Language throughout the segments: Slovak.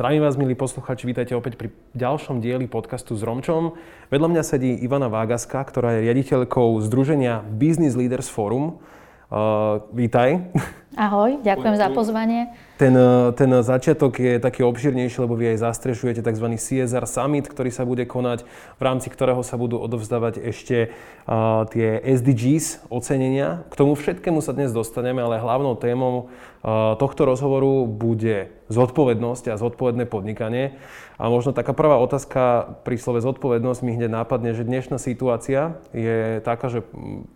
Zdravím vás, milí posluchači, vítajte opäť pri ďalšom dieli podcastu s Romčom. Vedľa mňa sedí Ivana Vágaska, ktorá je riaditeľkou Združenia Business Leaders Forum. Uh, vítaj. Ahoj, ďakujem za pozvanie. Ten, uh, ten začiatok je taký obširnejší, lebo vy aj zastrešujete tzv. CSR Summit, ktorý sa bude konať, v rámci ktorého sa budú odovzdávať ešte uh, tie SDGs ocenenia. K tomu všetkému sa dnes dostaneme, ale hlavnou témou uh, tohto rozhovoru bude zodpovednosť a zodpovedné podnikanie. A možno taká prvá otázka pri slove zodpovednosť mi hneď nápadne, že dnešná situácia je taká, že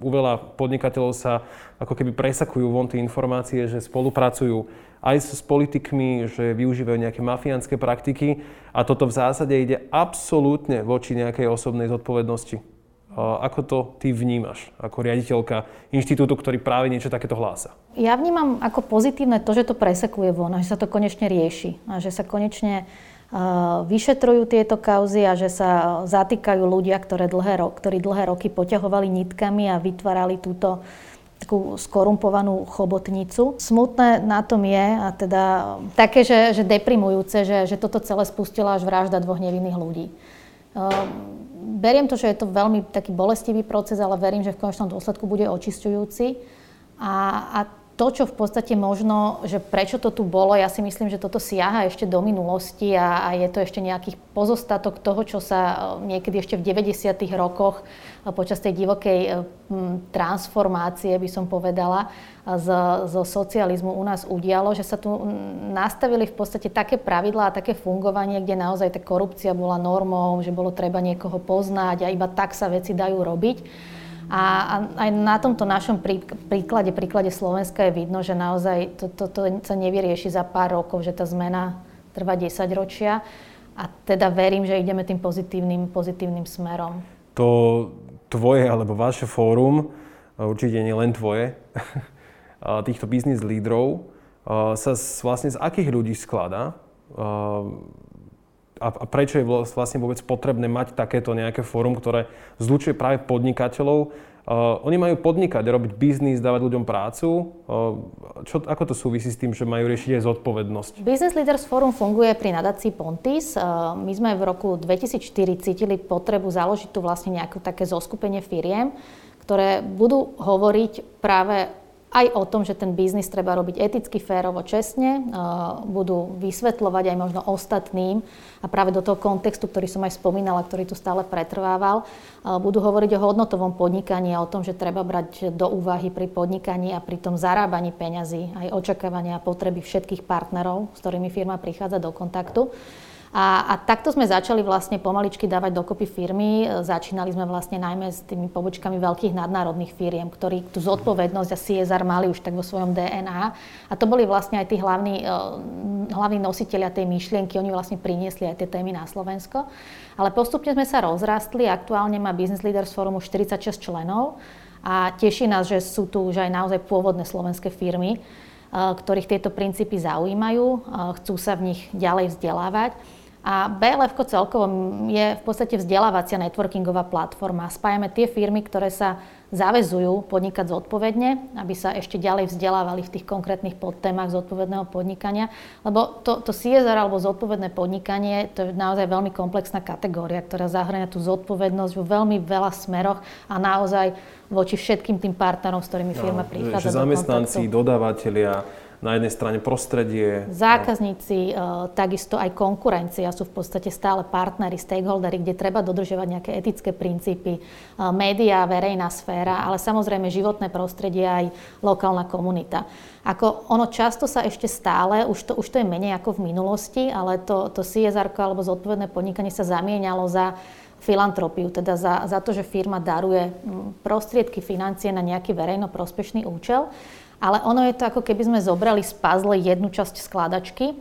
u veľa podnikateľov sa ako keby presakujú von tie informácie, že spolupracujú aj s politikmi, že využívajú nejaké mafiánske praktiky a toto v zásade ide absolútne voči nejakej osobnej zodpovednosti. Ako to ty vnímaš ako riaditeľka inštitútu, ktorý práve niečo takéto hlása? Ja vnímam ako pozitívne to, že to presekuje von a že sa to konečne rieši a že sa konečne vyšetrujú tieto kauzy a že sa zatýkajú ľudia, ktoré dlhé, ktorí dlhé roky poťahovali nitkami a vytvárali túto takú skorumpovanú chobotnicu. Smutné na tom je, a teda také, že, že deprimujúce, že, že toto celé spustila až vražda dvoch nevinných ľudí. Um, beriem to, že je to veľmi taký bolestivý proces, ale verím, že v konečnom dôsledku bude očistujúci. A, a to, čo v podstate možno, že prečo to tu bolo, ja si myslím, že toto siaha ešte do minulosti a, a je to ešte nejaký pozostatok toho, čo sa e, niekedy ešte v 90. rokoch e, počas tej divokej e, transformácie, by som povedala, z, zo socializmu u nás udialo, že sa tu nastavili v podstate také pravidlá a také fungovanie, kde naozaj tá korupcia bola normou, že bolo treba niekoho poznať a iba tak sa veci dajú robiť. A, aj na tomto našom príklade, príklade Slovenska je vidno, že naozaj to, to, to sa nevyrieši za pár rokov, že tá zmena trvá 10 ročia. A teda verím, že ideme tým pozitívnym, pozitívnym smerom. To tvoje alebo vaše fórum, určite nie len tvoje, týchto biznis lídrov, sa vlastne z akých ľudí skladá? A, a prečo je vlastne vôbec potrebné mať takéto nejaké fórum, ktoré zlučuje práve podnikateľov. Uh, oni majú podnikať, robiť biznis, dávať ľuďom prácu. Uh, čo, ako to súvisí s tým, že majú riešiť aj zodpovednosť? Business Leaders Forum funguje pri nadácii Pontis. Uh, my sme v roku 2004 cítili potrebu založiť tu vlastne nejaké také zoskupenie firiem, ktoré budú hovoriť práve aj o tom, že ten biznis treba robiť eticky, férovo, čestne. Budú vysvetľovať aj možno ostatným a práve do toho kontextu, ktorý som aj spomínala, ktorý tu stále pretrvával, budú hovoriť o hodnotovom podnikaní a o tom, že treba brať do úvahy pri podnikaní a pri tom zarábaní peňazí aj očakávania a potreby všetkých partnerov, s ktorými firma prichádza do kontaktu. A, a takto sme začali vlastne pomaličky dávať dokopy firmy. Začínali sme vlastne najmä s tými pobočkami veľkých nadnárodných firiem, ktorí tú zodpovednosť a CSR mali už tak vo svojom DNA. A to boli vlastne aj tí hlavní, eh, hlavní nositeľia tej myšlienky. Oni vlastne priniesli aj tie témy na Slovensko. Ale postupne sme sa rozrastli. Aktuálne má Business Leaders Forum už 46 členov. A teší nás, že sú tu už aj naozaj pôvodné slovenské firmy, eh, ktorých tieto princípy zaujímajú, chcú sa v nich ďalej vzdelávať. A BLF celkovo je v podstate vzdelávacia networkingová platforma. Spájame tie firmy, ktoré sa zavezujú podnikať zodpovedne, aby sa ešte ďalej vzdelávali v tých konkrétnych podtémach zodpovedného podnikania. Lebo to, to CSR alebo zodpovedné podnikanie, to je naozaj veľmi komplexná kategória, ktorá zahrania tú zodpovednosť vo veľmi veľa smeroch a naozaj voči všetkým tým partnerom, s ktorými firma no, prichádza že zamestnanci, dodávateľia, na jednej strane prostredie. Zákazníci, e, takisto aj konkurencia sú v podstate stále partnery, stakeholdery, kde treba dodržovať nejaké etické princípy, e, médiá, verejná sféra, ale samozrejme životné prostredie aj lokálna komunita. Ako ono často sa ešte stále, už to, už to je menej ako v minulosti, ale to, to CSR alebo zodpovedné podnikanie sa zamienialo za filantropiu, teda za, za to, že firma daruje prostriedky, financie na nejaký verejno prospešný účel. Ale ono je to ako keby sme zobrali z puzzle jednu časť skladačky.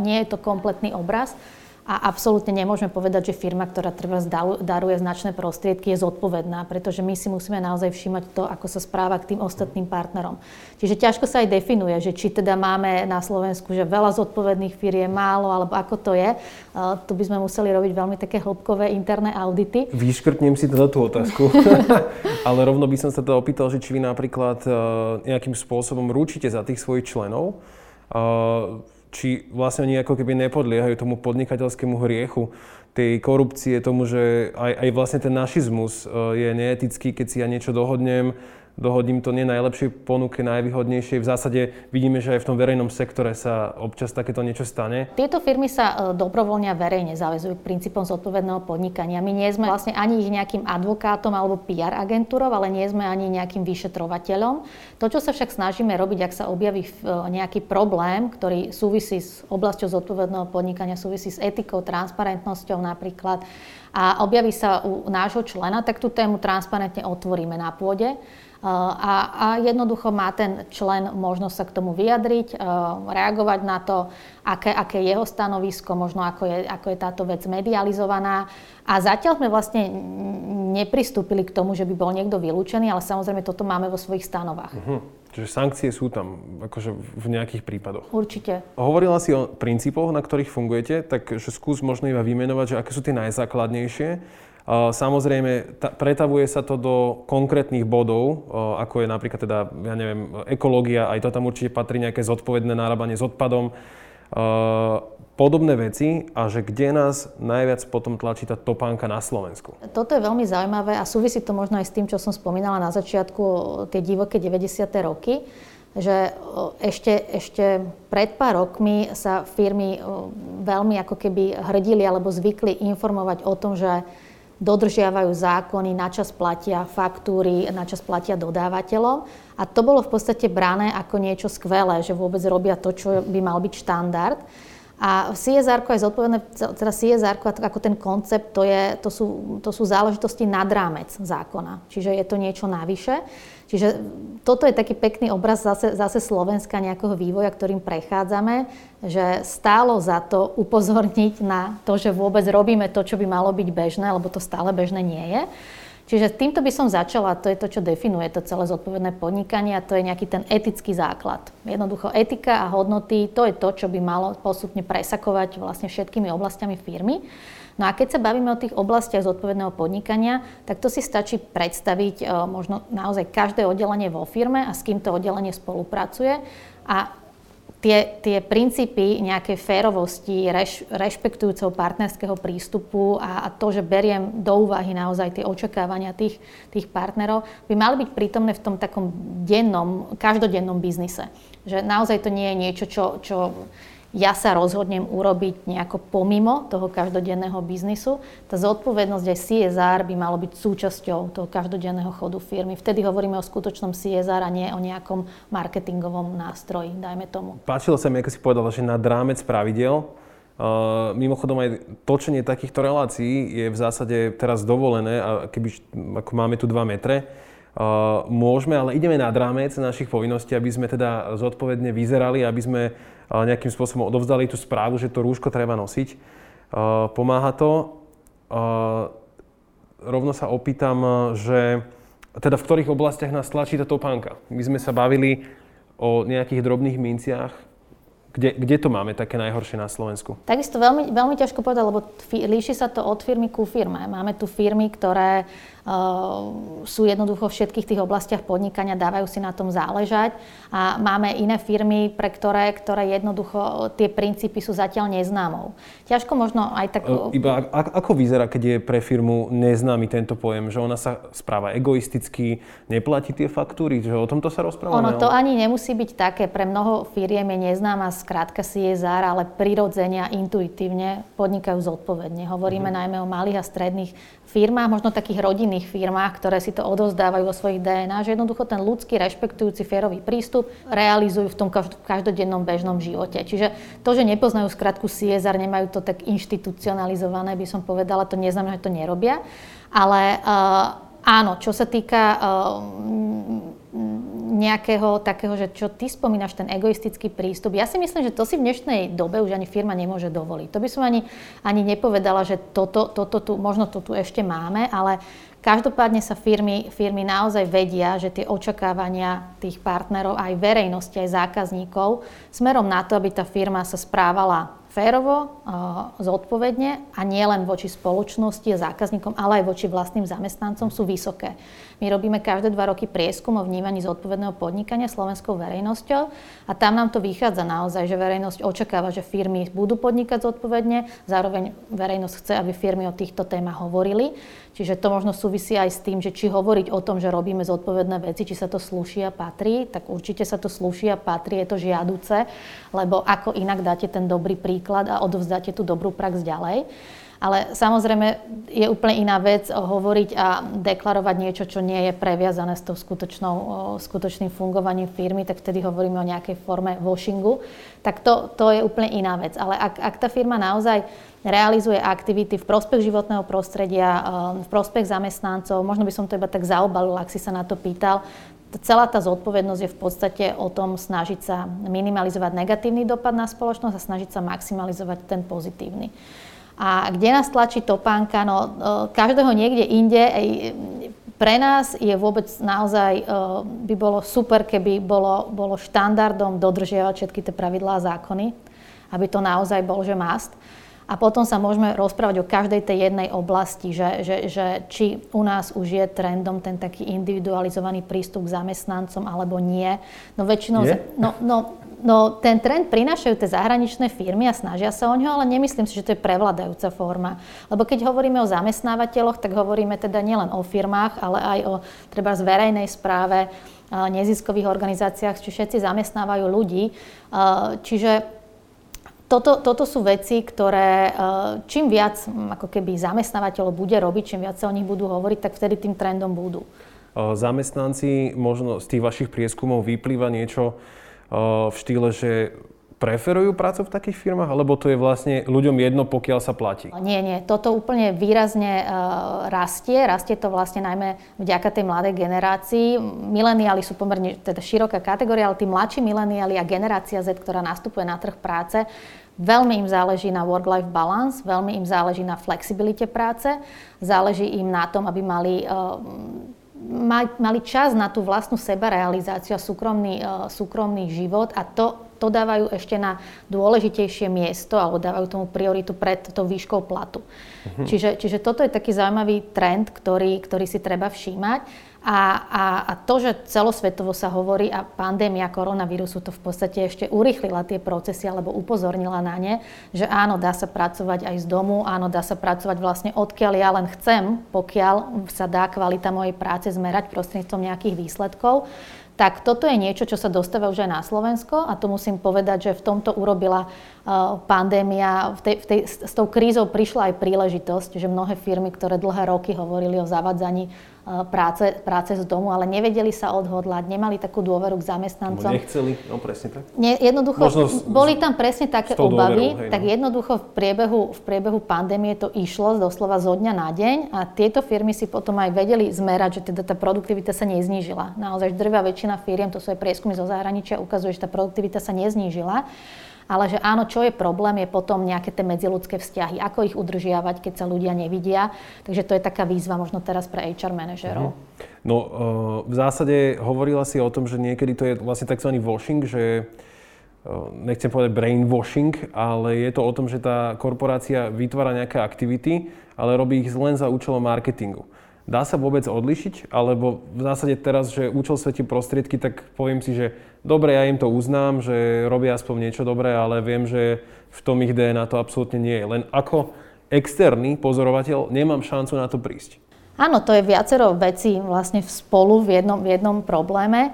Nie je to kompletný obraz. A absolútne nemôžeme povedať, že firma, ktorá treba daruje značné prostriedky, je zodpovedná, pretože my si musíme naozaj všímať to, ako sa správa k tým ostatným partnerom. Čiže ťažko sa aj definuje, že či teda máme na Slovensku, že veľa zodpovedných firiem, málo, alebo ako to je. Uh, tu by sme museli robiť veľmi také hĺbkové interné audity. Vyškrtnem si teda tú otázku, ale rovno by som sa teda opýtal, že či vy napríklad uh, nejakým spôsobom rúčite za tých svojich členov. Uh, či vlastne oni ako keby nepodliehajú tomu podnikateľskému hriechu, tej korupcie, tomu, že aj, aj vlastne ten našizmus je neetický, keď si ja niečo dohodnem, dohodím to nie najlepšej ponuke, najvýhodnejšej. V zásade vidíme, že aj v tom verejnom sektore sa občas takéto niečo stane. Tieto firmy sa e, dobrovoľne a verejne zavezujú k princípom zodpovedného podnikania. My nie sme vlastne ani ich nejakým advokátom alebo PR agentúrou, ale nie sme ani nejakým vyšetrovateľom. To, čo sa však snažíme robiť, ak sa objaví e, nejaký problém, ktorý súvisí s oblasťou zodpovedného podnikania, súvisí s etikou, transparentnosťou napríklad, a objaví sa u nášho člena, tak tú tému transparentne otvoríme na pôde a, a jednoducho má ten člen možnosť sa k tomu vyjadriť, reagovať na to, aké, aké je jeho stanovisko, možno ako je, ako je táto vec medializovaná. A zatiaľ sme vlastne nepristúpili k tomu, že by bol niekto vylúčený, ale samozrejme toto máme vo svojich stanovách. Uh-huh. Čiže sankcie sú tam akože v nejakých prípadoch. Určite. Hovorila si o princípoch, na ktorých fungujete, tak že skús možno iba vymenovať, že aké sú tie najzákladnejšie Samozrejme, pretavuje sa to do konkrétnych bodov, ako je napríklad teda, ja neviem, ekológia, aj to tam určite patrí nejaké zodpovedné nárábanie s odpadom, podobné veci a že kde nás najviac potom tlačí tá topánka na Slovensku. Toto je veľmi zaujímavé a súvisí to možno aj s tým, čo som spomínala na začiatku, tie divoké 90. roky, že ešte, ešte pred pár rokmi sa firmy veľmi ako keby hrdili alebo zvykli informovať o tom, že dodržiavajú zákony, načas platia faktúry, načas platia dodávateľom. A to bolo v podstate brané ako niečo skvelé, že vôbec robia to, čo by mal byť štandard. A CSR je zodpovedné, teda CSR ako ten koncept, to, je, to, sú, to sú záležitosti nad rámec zákona. Čiže je to niečo navyše. Čiže toto je taký pekný obraz zase, zase Slovenska nejakého vývoja, ktorým prechádzame, že stálo za to upozorniť na to, že vôbec robíme to, čo by malo byť bežné, lebo to stále bežné nie je. Čiže týmto by som začala, to je to, čo definuje to celé zodpovedné podnikanie a to je nejaký ten etický základ. Jednoducho etika a hodnoty, to je to, čo by malo postupne presakovať vlastne všetkými oblastiami firmy. No a keď sa bavíme o tých oblastiach zodpovedného podnikania, tak to si stačí predstaviť e, možno naozaj každé oddelenie vo firme a s kým to oddelenie spolupracuje. A tie, tie princípy nejakej férovosti, reš, rešpektujúceho partnerského prístupu a, a to, že beriem do úvahy naozaj tie očakávania tých, tých partnerov, by mali byť prítomné v tom takom dennom, každodennom biznise. Že naozaj to nie je niečo, čo, čo ja sa rozhodnem urobiť nejako pomimo toho každodenného biznisu. Tá zodpovednosť aj CSR by malo byť súčasťou toho každodenného chodu firmy. Vtedy hovoríme o skutočnom CSR a nie o nejakom marketingovom nástroji, dajme tomu. Páčilo sa mi, ako si povedala, že nad rámec pravidel Uh, mimochodom aj točenie takýchto relácií je v zásade teraz dovolené, a keby ako máme tu 2 metre, uh, môžeme, ale ideme nad rámec našich povinností, aby sme teda zodpovedne vyzerali, aby sme nejakým spôsobom odovzdali tú správu, že to rúško treba nosiť. Pomáha to. Rovno sa opýtam, že teda v ktorých oblastiach nás tlačí tá topánka. My sme sa bavili o nejakých drobných minciach, kde, kde to máme také najhoršie na Slovensku? Takisto veľmi, veľmi ťažko povedať, lebo fi, líši sa to od firmy ku firme. Máme tu firmy, ktoré sú jednoducho v všetkých tých oblastiach podnikania, dávajú si na tom záležať. A máme iné firmy, pre ktoré, ktoré jednoducho tie princípy sú zatiaľ neznámou. Ťažko možno aj tak... Uh, iba ako vyzerá, keď je pre firmu neznámy tento pojem? Že ona sa správa egoisticky, neplatí tie faktúry? Že o tomto sa rozprávame? Ono to ani nemusí byť také. Pre mnoho firiem je neznáma skrátka CSR, ale prirodzene a intuitívne podnikajú zodpovedne. Hovoríme uh-huh. najmä o malých a stredných firmách, možno takých rodinných firmách, ktoré si to odozdávajú vo svojich DNA, že jednoducho ten ľudský, rešpektujúci, férový prístup realizujú v tom každodennom bežnom živote. Čiže to, že nepoznajú skratku CSR, nemajú to tak inštitucionalizované, by som povedala, to neznamená, že to nerobia. Ale uh, áno, čo sa týka uh, nejakého takého, že čo ty spomínaš, ten egoistický prístup. Ja si myslím, že to si v dnešnej dobe už ani firma nemôže dovoliť. To by som ani, ani nepovedala, že toto, toto tu, možno to tu ešte máme, ale Každopádne sa firmy, firmy naozaj vedia, že tie očakávania tých partnerov, aj verejnosti, aj zákazníkov, smerom na to, aby tá firma sa správala férovo, zodpovedne a nie len voči spoločnosti a zákazníkom, ale aj voči vlastným zamestnancom sú vysoké. My robíme každé dva roky prieskum o vnímaní zodpovedného podnikania slovenskou verejnosťou a tam nám to vychádza naozaj, že verejnosť očakáva, že firmy budú podnikať zodpovedne, zároveň verejnosť chce, aby firmy o týchto témach hovorili. Čiže to možno súvisí aj s tým, že či hovoriť o tom, že robíme zodpovedné veci, či sa to slúši a patrí, tak určite sa to slúši a patrí, je to žiaduce, lebo ako inak dáte ten dobrý príklad a odovzdáte tú dobrú prax ďalej. Ale samozrejme je úplne iná vec hovoriť a deklarovať niečo, čo nie je previazané s tou skutočnou, skutočným fungovaním firmy, tak vtedy hovoríme o nejakej forme washingu. Tak to, to je úplne iná vec. Ale ak, ak tá firma naozaj realizuje aktivity v prospech životného prostredia, v prospech zamestnancov, možno by som to iba tak zaobalil, ak si sa na to pýtal, celá tá zodpovednosť je v podstate o tom snažiť sa minimalizovať negatívny dopad na spoločnosť a snažiť sa maximalizovať ten pozitívny. A kde nás tlačí topánka? No, e, každého niekde inde. Pre nás je vôbec naozaj, e, by bolo super, keby bolo, bolo štandardom dodržiavať všetky tie pravidlá a zákony, aby to naozaj bol, že must. A potom sa môžeme rozprávať o každej tej jednej oblasti, že, že, že či u nás už je trendom ten taký individualizovaný prístup k zamestnancom alebo nie. No väčšinou... Je? No, no, No ten trend prinášajú tie zahraničné firmy a snažia sa o ňo, ale nemyslím si, že to je prevladajúca forma. Lebo keď hovoríme o zamestnávateľoch, tak hovoríme teda nielen o firmách, ale aj o treba z verejnej správe, neziskových organizáciách, či všetci zamestnávajú ľudí. Čiže toto, toto sú veci, ktoré čím viac ako keby zamestnávateľov bude robiť, čím viac sa o nich budú hovoriť, tak vtedy tým trendom budú. Zamestnanci, možno z tých vašich prieskumov vyplýva niečo, v štýle, že preferujú prácu v takých firmách, alebo to je vlastne ľuďom jedno, pokiaľ sa platí? Nie, nie. Toto úplne výrazne uh, rastie. Rastie to vlastne najmä vďaka tej mladej generácii. Mileniáli sú pomerne teda široká kategória, ale tí mladší mileniáli a generácia Z, ktorá nastupuje na trh práce, Veľmi im záleží na work-life balance, veľmi im záleží na flexibilite práce, záleží im na tom, aby mali uh, mali čas na tú vlastnú sebarealizáciu a súkromný, e, súkromný život a to, to dávajú ešte na dôležitejšie miesto alebo dávajú tomu prioritu pred tou výškou platu. Mhm. Čiže, čiže toto je taký zaujímavý trend, ktorý, ktorý si treba všímať. A, a, a to, že celosvetovo sa hovorí a pandémia koronavírusu to v podstate ešte urychlila tie procesy alebo upozornila na ne, že áno, dá sa pracovať aj z domu, áno, dá sa pracovať vlastne odkiaľ ja len chcem, pokiaľ sa dá kvalita mojej práce zmerať prostredníctvom nejakých výsledkov tak toto je niečo, čo sa dostáva už aj na Slovensko a to musím povedať, že v tomto urobila uh, pandémia, v tej, v tej, s tou krízou prišla aj príležitosť, že mnohé firmy, ktoré dlhé roky hovorili o zavadzaní práce, práce z domu, ale nevedeli sa odhodlať, nemali takú dôveru k zamestnancom. Nechceli, no presne tak. Nie, jednoducho, Možno z, boli tam presne také obavy, dôverou, hej, no. tak jednoducho v priebehu, v priebehu pandémie to išlo doslova zo dňa na deň a tieto firmy si potom aj vedeli zmerať, že teda tá produktivita sa neznížila. Naozaj drvá väčšina firiem, to sú aj prieskumy zo zahraničia, ukazuje, že tá produktivita sa neznížila ale že áno, čo je problém, je potom nejaké tie medziludské vzťahy, ako ich udržiavať, keď sa ľudia nevidia. Takže to je taká výzva možno teraz pre HR manažerov. Mm-hmm. No uh, v zásade hovorila si o tom, že niekedy to je vlastne tzv. washing, že uh, nechcem povedať brainwashing, ale je to o tom, že tá korporácia vytvára nejaké aktivity, ale robí ich len za účelom marketingu. Dá sa vôbec odlišiť? Alebo v zásade teraz, že účel svetí prostriedky, tak poviem si, že dobre, ja im to uznám, že robia aspoň niečo dobré, ale viem, že v tom ich DNA to absolútne nie je. Len ako externý pozorovateľ nemám šancu na to prísť. Áno, to je viacero vecí vlastne v spolu v jednom, v jednom probléme.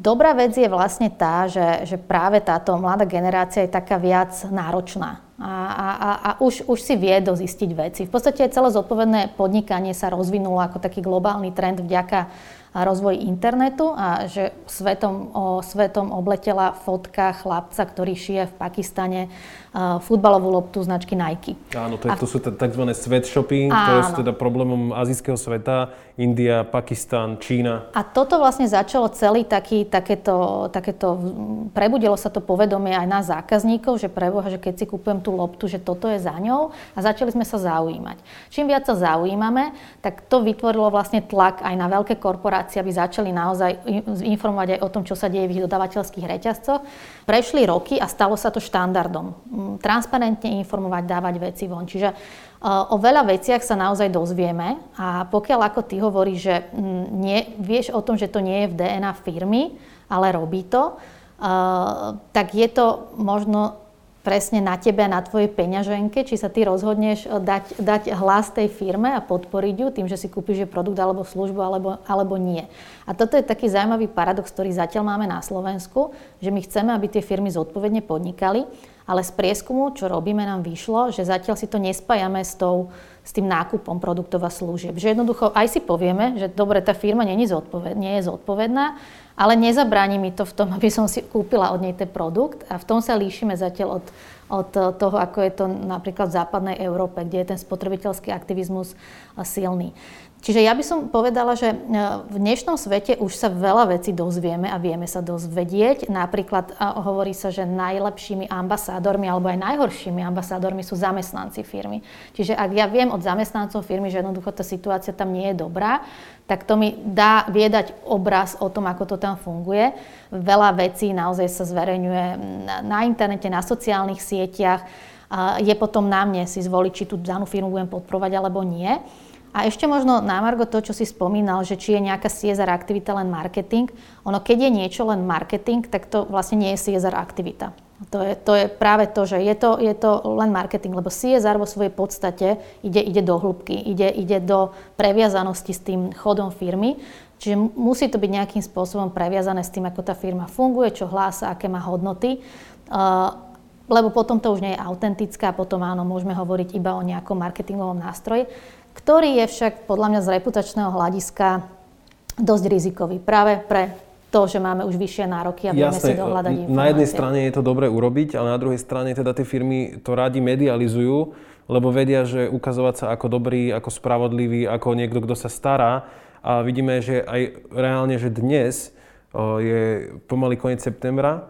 Dobrá vec je vlastne tá, že, že práve táto mladá generácia je taká viac náročná a, a, a už, už si vie dozistiť veci. V podstate celé zodpovedné podnikanie sa rozvinulo ako taký globálny trend vďaka rozvoji internetu a že svetom, o, svetom obletela fotka chlapca, ktorý šije v Pakistane futbalovú loptu značky Nike. Áno, to, je, to sú tzv. sweatshoppy, ktoré sú teda problémom azijského sveta, India, Pakistan, Čína. A toto vlastne začalo celý taký, takéto, takéto, prebudilo sa to povedomie aj na zákazníkov, že preboha, že keď si kúpujem tú loptu, že toto je za ňou a začali sme sa zaujímať. Čím viac sa zaujímame, tak to vytvorilo vlastne tlak aj na veľké korporácie aby začali naozaj informovať aj o tom, čo sa deje v ich dodavateľských reťazcoch. Prešli roky a stalo sa to štandardom. Transparentne informovať, dávať veci von. Čiže o veľa veciach sa naozaj dozvieme a pokiaľ ako ty hovoríš, že mm, nie, vieš o tom, že to nie je v DNA firmy, ale robí to, tak je to možno presne na tebe, na tvojej peňaženke, či sa ty rozhodneš eh, dať, dať hlas tej firme a podporiť ju tým, že si kúpiš produkt alebo službu alebo, alebo nie. A toto je taký zaujímavý paradox, ktorý zatiaľ máme na Slovensku, že my chceme, aby tie firmy zodpovedne podnikali, ale z prieskumu, čo robíme, nám vyšlo, že zatiaľ si to nespájame s, tou, s tým nákupom produktov a služieb. Že jednoducho aj si povieme, že dobre, tá firma nie je, zodpoved, nie je zodpovedná, ale nezabráni mi to v tom, aby som si kúpila od nej ten produkt a v tom sa líšime zatiaľ od, od toho, ako je to napríklad v západnej Európe, kde je ten spotrebiteľský aktivizmus silný. Čiže ja by som povedala, že e, v dnešnom svete už sa veľa vecí dozvieme a vieme sa dozvedieť. Napríklad hovorí sa, že najlepšími ambasádormi alebo aj najhoršími ambasádormi sú zamestnanci firmy. Čiže ak ja viem od zamestnancov firmy, že jednoducho tá situácia tam nie je dobrá, tak to mi dá viedať obraz o tom, ako to tam funguje. Veľa vecí naozaj sa zverejňuje na internete, na sociálnych sieťach. Je potom na mne si zvoliť, či tú danú firmu budem podporovať alebo nie. A ešte možno na Margo to, čo si spomínal, že či je nejaká CSR aktivita len marketing. Ono, keď je niečo len marketing, tak to vlastne nie je CSR aktivita. To je, to je práve to, že je to, je to len marketing, lebo CSR vo svojej podstate ide, ide do hĺbky, ide, ide do previazanosti s tým chodom firmy. Čiže musí to byť nejakým spôsobom previazané s tým, ako tá firma funguje, čo hlása, aké má hodnoty. Uh, lebo potom to už nie je autentické a potom áno, môžeme hovoriť iba o nejakom marketingovom nástroji ktorý je však podľa mňa z reputačného hľadiska dosť rizikový práve pre to, že máme už vyššie nároky a vieme Jasné, si dohľadať informácie. Na jednej strane je to dobre urobiť, ale na druhej strane teda tie firmy to radi medializujú, lebo vedia, že ukazovať sa ako dobrý, ako spravodlivý, ako niekto, kto sa stará. A vidíme, že aj reálne, že dnes je pomaly koniec septembra,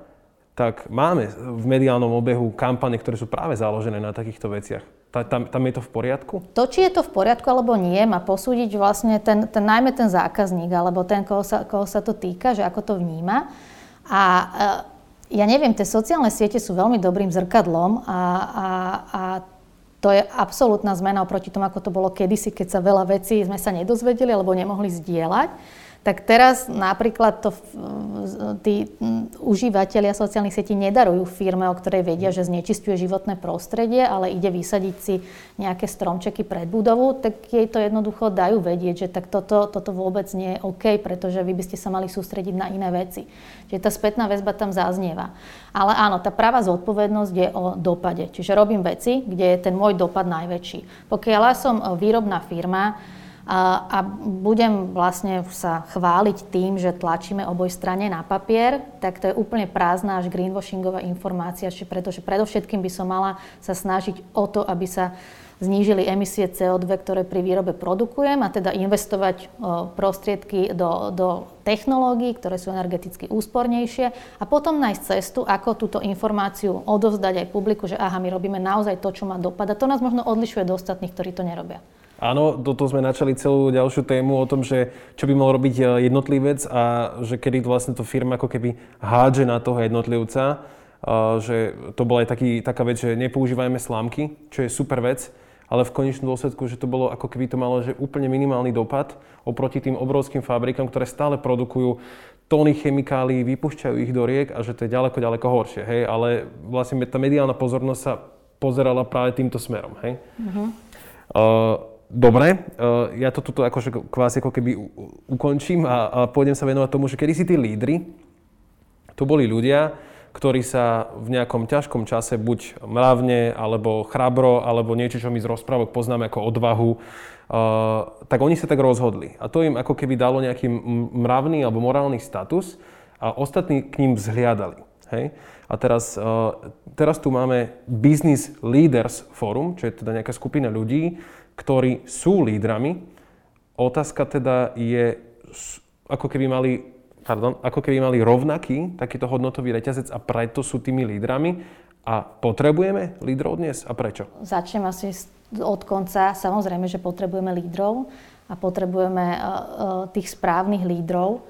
tak máme v mediálnom obehu kampane, ktoré sú práve založené na takýchto veciach. Tam, tam je to v poriadku? To, či je to v poriadku alebo nie, má posúdiť vlastne ten, ten, najmä ten zákazník alebo ten, koho sa, koho sa to týka, že ako to vníma. A e, ja neviem, tie sociálne siete sú veľmi dobrým zrkadlom a, a, a to je absolútna zmena oproti tomu, ako to bolo kedysi, keď sa veľa vecí sme sa nedozvedeli alebo nemohli zdieľať tak teraz napríklad to tí užívateľia sociálnych sietí nedarujú firme, o ktorej vedia, že znečistuje životné prostredie, ale ide vysadiť si nejaké stromčeky pred budovu, tak jej to jednoducho dajú vedieť, že tak toto, toto vôbec nie je OK, pretože vy by ste sa mali sústrediť na iné veci. Čiže tá spätná väzba tam zaznieva. Ale áno, tá práva zodpovednosť je o dopade. Čiže robím veci, kde je ten môj dopad najväčší. Pokiaľ som výrobná firma, a, budem vlastne sa chváliť tým, že tlačíme oboj strane na papier, tak to je úplne prázdna až greenwashingová informácia, pretože predovšetkým by som mala sa snažiť o to, aby sa znížili emisie CO2, ktoré pri výrobe produkujem a teda investovať prostriedky do, do technológií, ktoré sú energeticky úspornejšie a potom nájsť cestu, ako túto informáciu odovzdať aj publiku, že aha, my robíme naozaj to, čo má dopad a to nás možno odlišuje do ostatných, ktorí to nerobia. Áno, toto sme načali celú ďalšiu tému o tom, že čo by mal robiť e, jednotlivec a že kedy vlastne to firma ako keby hádže na toho jednotlivca, a že to bola aj taký, taká vec, že nepoužívajme slámky, čo je super vec, ale v konečnom dôsledku, že to bolo ako keby to malo že úplne minimálny dopad oproti tým obrovským fabrikám, ktoré stále produkujú tóny chemikálií, vypúšťajú ich do riek a že to je ďaleko, ďaleko horšie, hej, ale vlastne tá mediálna pozornosť sa pozerala práve týmto smerom, hej. Uh-huh. Uh, Dobre, eh, ja to tuto akože kvázi ako keby ukončím a, a pôjdem sa venovať tomu, že kedy si tí lídry, to boli ľudia, ktorí sa v nejakom ťažkom čase buď mravne, alebo chrabro, alebo niečo, čo my z rozprávok poznáme ako odvahu, uh, tak oni sa tak rozhodli. A to im ako keby dalo nejaký mravný alebo morálny status a ostatní k ním vzhliadali. Hej? A teraz, uh, teraz tu máme Business Leaders Forum, čo je teda nejaká skupina ľudí, ktorí sú lídrami. Otázka teda je, ako keby mali, pardon, ako keby mali rovnaký takýto hodnotový reťazec a preto sú tými lídrami. A potrebujeme lídrov dnes a prečo? Začnem asi od konca. Samozrejme, že potrebujeme lídrov. a potrebujeme tých správnych lídrov.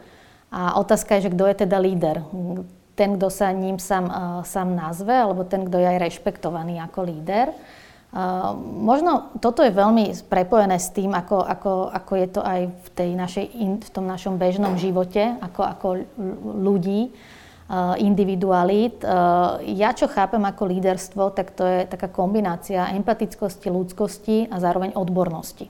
A otázka je, že kto je teda líder. Ten, kto sa ním sám, sám nazve, alebo ten, kto je aj rešpektovaný ako líder. Možno toto je veľmi prepojené s tým, ako, ako, ako je to aj v, tej našej, v tom našom bežnom živote, ako, ako ľudí, individualít. Ja čo chápem ako líderstvo, tak to je taká kombinácia empatickosti, ľudskosti a zároveň odbornosti.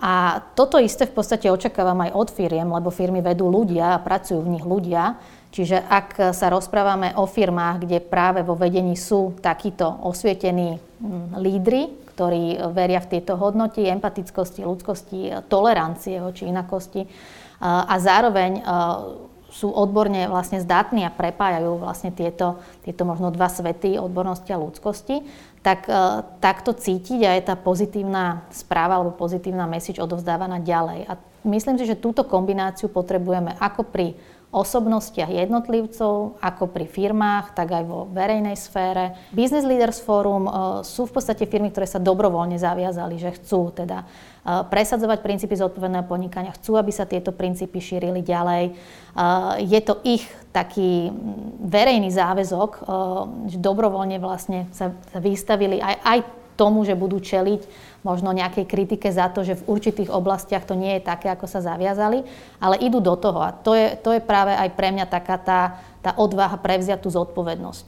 A toto isté v podstate očakávam aj od firiem, lebo firmy vedú ľudia a pracujú v nich ľudia. Čiže ak sa rozprávame o firmách, kde práve vo vedení sú takíto osvietení mm, lídry, ktorí veria v tieto hodnoty empatickosti, ľudskosti, tolerancie voči inakosti a zároveň sú odborne vlastne zdatní a prepájajú vlastne tieto, tieto možno dva svety, odbornosti a ľudskosti, tak takto cítiť a je tá pozitívna správa alebo pozitívna message odovzdávaná ďalej. A myslím si, že túto kombináciu potrebujeme ako pri osobnostiach jednotlivcov, ako pri firmách, tak aj vo verejnej sfére. Business Leaders Forum e, sú v podstate firmy, ktoré sa dobrovoľne zaviazali, že chcú teda e, presadzovať princípy zodpovedného podnikania, chcú, aby sa tieto princípy šírili ďalej. E, je to ich taký verejný záväzok, že dobrovoľne vlastne sa vystavili aj, aj tomu, že budú čeliť možno nejakej kritike za to, že v určitých oblastiach to nie je také, ako sa zaviazali, ale idú do toho. A to je, to je práve aj pre mňa taká tá, tá odvaha prevziať tú zodpovednosť.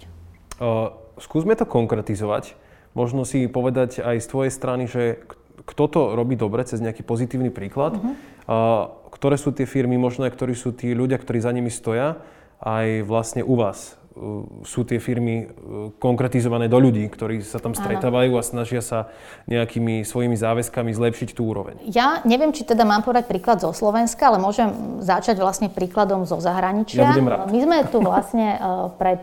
Uh, skúsme to konkretizovať. Možno si povedať aj z tvojej strany, že kto to robí dobre cez nejaký pozitívny príklad. Uh-huh. Uh, ktoré sú tie firmy, možno aj ktorí sú tí ľudia, ktorí za nimi stoja, aj vlastne u vás sú tie firmy e, konkretizované do ľudí, ktorí sa tam stretávajú a snažia sa nejakými svojimi záväzkami zlepšiť tú úroveň. Ja neviem, či teda mám povedať príklad zo Slovenska, ale môžem začať vlastne príkladom zo zahraničia. Ja budem rád. My sme tu vlastne e, pred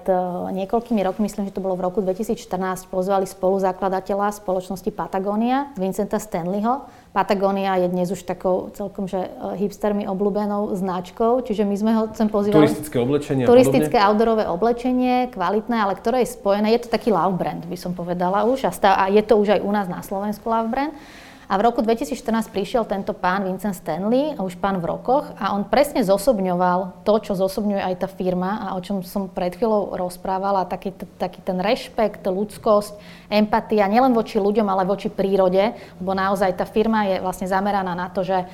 niekoľkými rokmi, myslím, že to bolo v roku 2014, pozvali spoluzakladateľa spoločnosti Patagonia, Vincenta Stanleyho, Patagónia je dnes už takou celkom, že e, hipstermi obľúbenou značkou, čiže my sme ho sem pozývali... Turistické oblečenie Turistické outdoorové oblečenie, kvalitné, ale ktoré je spojené, je to taký love brand, by som povedala už, a, stav, a je to už aj u nás na Slovensku love brand. A v roku 2014 prišiel tento pán Vincent Stanley, už pán v rokoch, a on presne zosobňoval to, čo zosobňuje aj tá firma a o čom som pred chvíľou rozprávala, taký, taký ten rešpekt, ľudskosť, empatia, nielen voči ľuďom, ale voči prírode, lebo naozaj tá firma je vlastne zameraná na to, že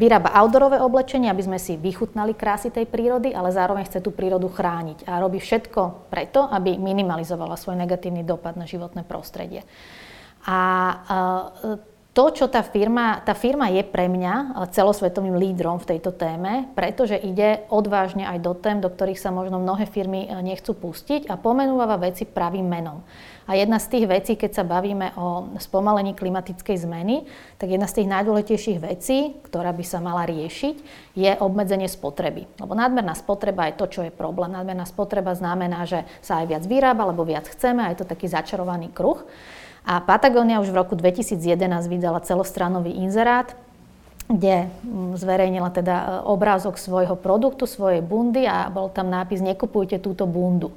vyrába outdoorové oblečenie, aby sme si vychutnali krásy tej prírody, ale zároveň chce tú prírodu chrániť a robí všetko preto, aby minimalizovala svoj negatívny dopad na životné prostredie. A to, čo tá firma, tá firma je pre mňa eh, celosvetovým lídrom v tejto téme, pretože ide odvážne aj do tém, do ktorých sa možno mnohé firmy eh, nechcú pustiť a pomenúva veci pravým menom. A jedna z tých vecí, keď sa bavíme o spomalení klimatickej zmeny, tak jedna z tých najdôležitejších vecí, ktorá by sa mala riešiť, je obmedzenie spotreby. Lebo nadmerná spotreba je to, čo je problém. Nadmerná spotreba znamená, že sa aj viac vyrába, alebo viac chceme a je to taký začarovaný kruh. A Patagonia už v roku 2011 vydala celostranový inzerát, kde mm, zverejnila teda e, obrázok svojho produktu, svojej bundy a bol tam nápis Nekupujte túto bundu.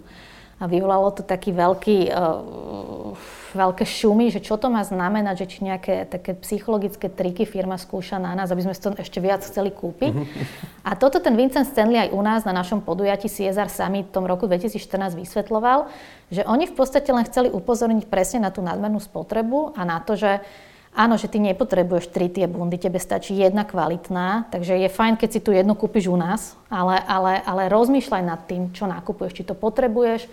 A vyvolalo to taký veľký, uh, veľké šumy, že čo to má znamenať, že či nejaké také psychologické triky firma skúša na nás, aby sme to ešte viac chceli kúpiť. A toto ten Vincent Stanley aj u nás na našom podujatí CSR Summit v tom roku 2014 vysvetloval, že oni v podstate len chceli upozorniť presne na tú nadmernú spotrebu a na to, že Áno, že ty nepotrebuješ tri tie bundy, tebe stačí jedna kvalitná, takže je fajn, keď si tu jednu kúpiš u nás, ale, ale, ale rozmýšľaj nad tým, čo nakupuješ, či to potrebuješ,